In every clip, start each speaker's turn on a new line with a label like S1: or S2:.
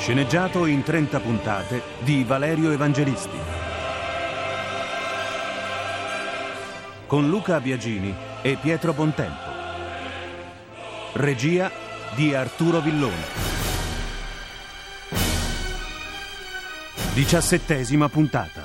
S1: Sceneggiato in 30 puntate di Valerio Evangelisti. Con Luca Biagini e Pietro Bontempo. Regia di Arturo Villone. Diciassettesima puntata.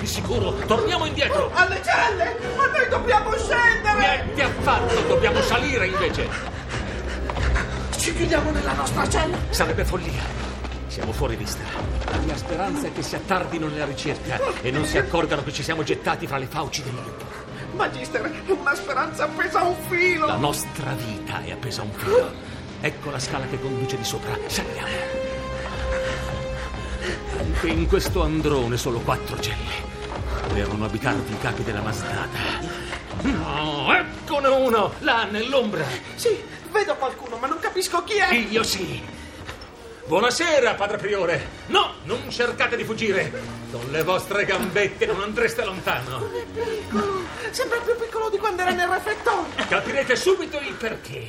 S2: Di sicuro. Torniamo indietro.
S3: Alle celle! Ma noi dobbiamo scendere!
S2: Niente affatto, dobbiamo salire invece.
S3: Ci chiudiamo nella nostra cella!
S2: Sarebbe follia. Siamo fuori vista. La mia speranza è che si attardino nella ricerca e non si accorgano che ci siamo gettati fra le fauci del lupo.
S3: Magister, una speranza appesa a un filo!
S2: La nostra vita è appesa a un filo. Ecco la scala che conduce di sopra. Saliamo. Anche in questo androne solo quattro celle. Devono abitarvi i capi della masnada. No, eccone uno, là nell'ombra.
S3: Sì, vedo qualcuno, ma non capisco chi è!
S2: Io sì. Buonasera, padre priore. No, non cercate di fuggire. Con le vostre gambette non andreste lontano.
S3: È piccolo! Sembra più piccolo di quando era nel refettorio!
S2: Capirete subito il perché.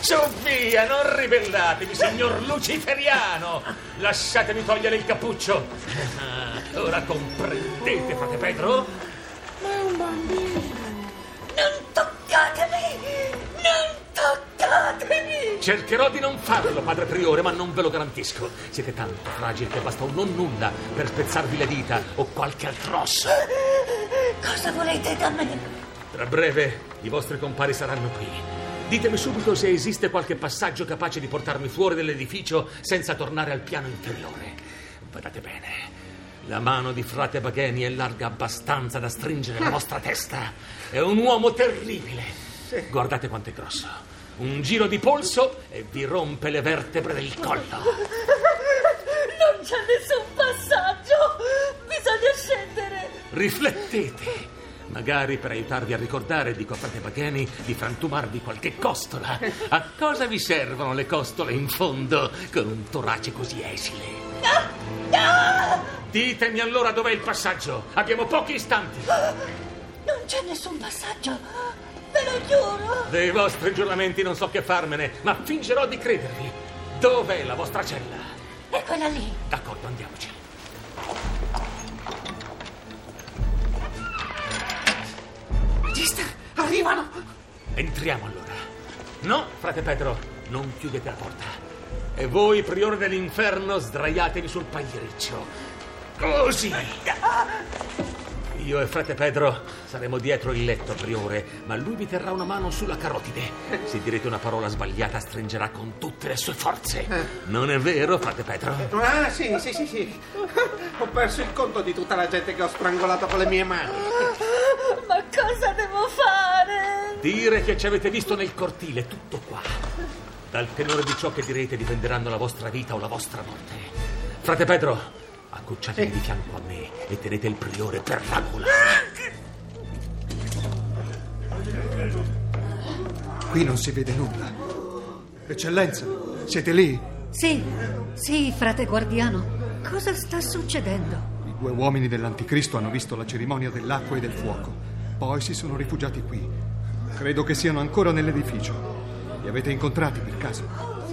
S2: Su via, non ribellatevi, signor Luciferiano. Lasciatemi togliere il cappuccio. Ora comprendete, frate Pedro?
S3: Ma è un bambino!
S4: Non toccatemi! Non toccatemi!
S2: Cercherò di non farlo, padre priore, ma non ve lo garantisco. Siete tanto fragili che basta un non nulla per spezzarvi le dita o qualche altro osso.
S4: Cosa volete da me?
S2: Tra breve i vostri compari saranno qui. Ditemi subito se esiste qualche passaggio capace di portarmi fuori dall'edificio senza tornare al piano inferiore. Guardate bene. La mano di frate Bagheni è larga abbastanza da stringere la vostra testa. È un uomo terribile. Guardate quanto è grosso. Un giro di polso e vi rompe le vertebre del collo.
S4: Non c'è nessun passaggio! Bisogna scendere!
S2: Riflettete. Magari per aiutarvi a ricordare, dico a frate Bagheni, di frantumarvi qualche costola. A cosa vi servono le costole in fondo con un torace così esile? Ditemi allora dov'è il passaggio. Abbiamo pochi istanti.
S4: Non c'è nessun passaggio! Ve lo giuro!
S2: Dei vostri giuramenti non so che farmene, ma fingerò di credervi. Dov'è la vostra cella?
S4: È quella lì!
S2: D'accordo, andiamoci.
S3: Magister, arrivano!
S2: Entriamo allora. No, frate Pedro, non chiudete la porta. E voi, priore dell'inferno, sdraiatevi sul pagliericcio. Così. Io e frate Pedro saremo dietro il letto, priore, ma lui vi terrà una mano sulla carotide. Se direte una parola sbagliata, stringerà con tutte le sue forze. Non è vero, frate Pedro?
S3: Ah, sì, sì, sì, sì. Ho perso il conto di tutta la gente che ho strangolato con le mie mani.
S4: Ma cosa devo fare?
S2: Dire che ci avete visto nel cortile, tutto qua. Dal tenore di ciò che direte dipenderanno la vostra vita o la vostra morte. Frate Pedro, accucciatevi di fianco a me e tenete il priore per la gola.
S5: Qui non si vede nulla. Eccellenza, siete lì?
S6: Sì, sì, frate guardiano. Cosa sta succedendo?
S5: I due uomini dell'Anticristo hanno visto la cerimonia dell'acqua e del fuoco. Poi si sono rifugiati qui. Credo che siano ancora nell'edificio. Li avete incontrati per caso?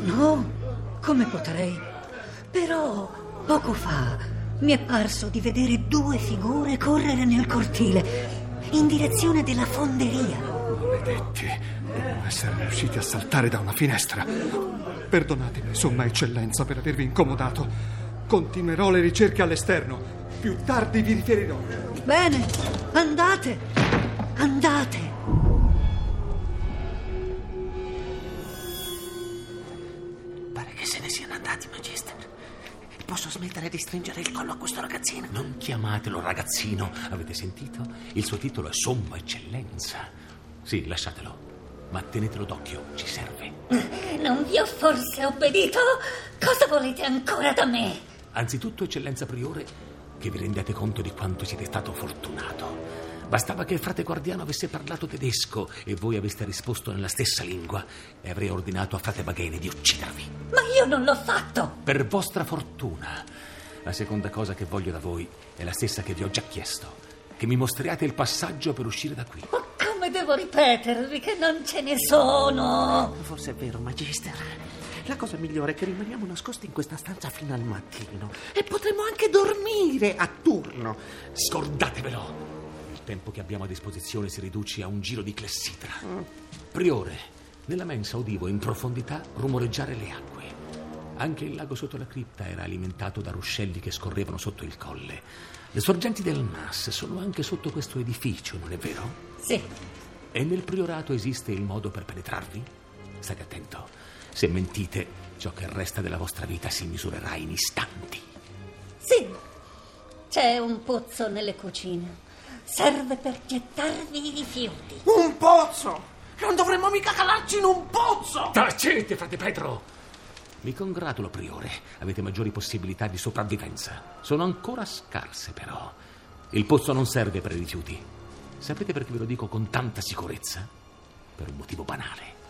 S6: No, come potrei? Però poco fa mi è parso di vedere due figure correre nel cortile in direzione della fonderia.
S5: Maledetti, devono essere riusciti a saltare da una finestra. Perdonatemi, somma eccellenza, per avervi incomodato. Continuerò le ricerche all'esterno. Più tardi vi riferirò.
S6: Bene, andate, andate.
S3: Andati, Magister. posso smettere di stringere il collo a questo ragazzino.
S2: Non chiamatelo ragazzino, avete sentito? Il suo titolo è Somma Eccellenza. Sì, lasciatelo. Ma tenetelo d'occhio, ci serve.
S6: Non vi ho forse obbedito? Cosa volete ancora da me?
S2: Anzitutto, Eccellenza Priore, che vi rendete conto di quanto siete stato fortunato. Bastava che il frate guardiano avesse parlato tedesco e voi aveste risposto nella stessa lingua e avrei ordinato a frate Baghene di uccidervi.
S6: Ma io non l'ho fatto!
S2: Per vostra fortuna. La seconda cosa che voglio da voi è la stessa che vi ho già chiesto. Che mi mostriate il passaggio per uscire da qui.
S6: Ma come devo ripetervi che non ce ne sono?
S3: Forse è vero, Magister. La cosa migliore è che rimaniamo nascosti in questa stanza fino al mattino. E potremo anche dormire a turno.
S2: Scordatevelo! Il tempo che abbiamo a disposizione si riduce a un giro di clessidra. Priore, nella mensa udivo in profondità rumoreggiare le acque. Anche il lago sotto la cripta era alimentato da ruscelli che scorrevano sotto il colle. Le sorgenti del Mas sono anche sotto questo edificio, non è vero?
S6: Sì.
S2: E nel priorato esiste il modo per penetrarvi? State attento. Se mentite, ciò che resta della vostra vita si misurerà in istanti.
S6: Sì. C'è un pozzo nelle cucine. Serve per gettarvi i rifiuti.
S3: Un pozzo! Non dovremmo mica calarci in un pozzo!
S2: Tacete, frate Pedro! Mi congratulo, priore. Avete maggiori possibilità di sopravvivenza. Sono ancora scarse, però. Il pozzo non serve per i rifiuti. Sapete perché ve lo dico con tanta sicurezza? Per un motivo banale.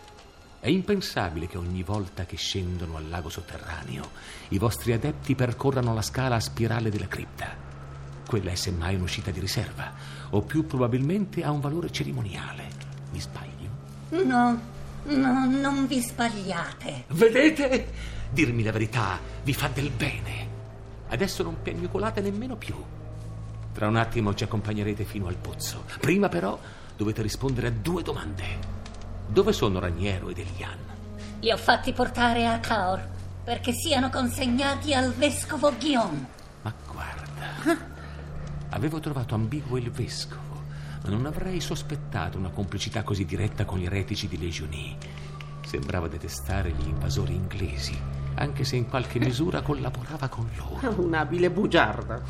S2: È impensabile che ogni volta che scendono al lago sotterraneo i vostri adepti percorrano la scala a spirale della cripta. Quella è semmai un'uscita di riserva, o più probabilmente ha un valore cerimoniale. Mi sbaglio?
S6: No, no, non vi sbagliate.
S2: Vedete? Dirmi la verità vi fa del bene. Adesso non piagnucolate nemmeno più. Tra un attimo ci accompagnerete fino al pozzo. Prima però dovete rispondere a due domande. Dove sono Raniero ed Elian?
S6: Li ho fatti portare a Caor perché siano consegnati al vescovo Guillaume.
S2: Ma guarda, avevo trovato ambiguo il vescovo, ma non avrei sospettato una complicità così diretta con gli eretici di Legionie. Sembrava detestare gli invasori inglesi, anche se in qualche misura collaborava con loro.
S3: Un abile bugiarda.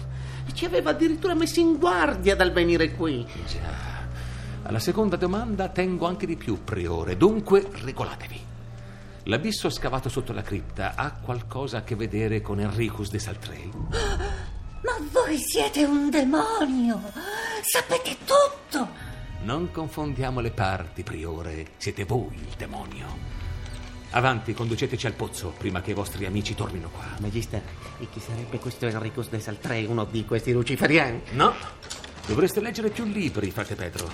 S3: Ci aveva addirittura messo in guardia dal venire qui.
S2: Già. Alla seconda domanda tengo anche di più, priore. Dunque, regolatevi. L'abisso scavato sotto la cripta ha qualcosa a che vedere con Enricus de Saltrei?
S6: Ma voi siete un demonio! Sapete tutto!
S2: Non confondiamo le parti, priore. Siete voi il demonio. Avanti, conduceteci al pozzo prima che i vostri amici tornino qua.
S3: Magister, e chi sarebbe questo Enricus de Saltrei, uno di questi luciferiani?
S2: No, dovreste leggere più libri, frate Pedro.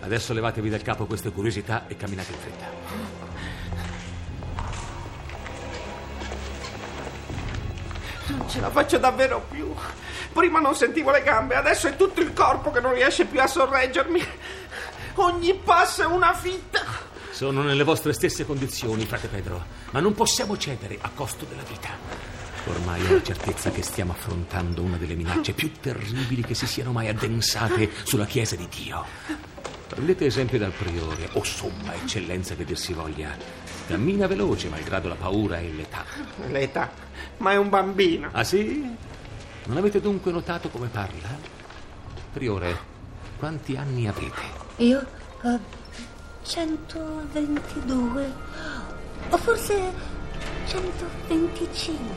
S2: Adesso levatevi dal capo queste curiosità e camminate in fretta.
S3: Non ce la faccio davvero più. Prima non sentivo le gambe, adesso è tutto il corpo che non riesce più a sorreggermi. Ogni passo è una fitta.
S2: Sono nelle vostre stesse condizioni, frate Pedro, ma non possiamo cedere a costo della vita. Ormai ho la certezza che stiamo affrontando una delle minacce più terribili che si siano mai addensate sulla Chiesa di Dio. Prendete esempio dal priore, o somma eccellenza che dir si voglia. Cammina veloce, malgrado la paura e l'età.
S3: L'età, ma è un bambino.
S2: Ah sì? Non avete dunque notato come parla? Priore, quanti anni avete?
S6: Io ho 122 o forse 125.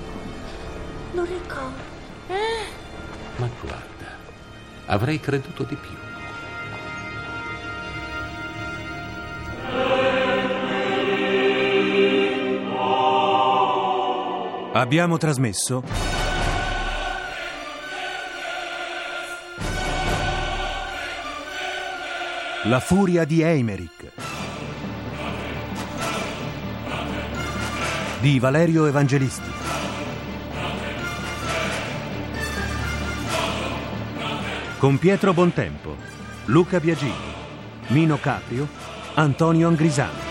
S6: Non ricordo.
S2: Ma guarda, avrei creduto di più.
S1: Abbiamo trasmesso La furia di Eimerick di Valerio Evangelisti. Con Pietro Bontempo, Luca Biagini, Mino Caprio, Antonio Angrisano.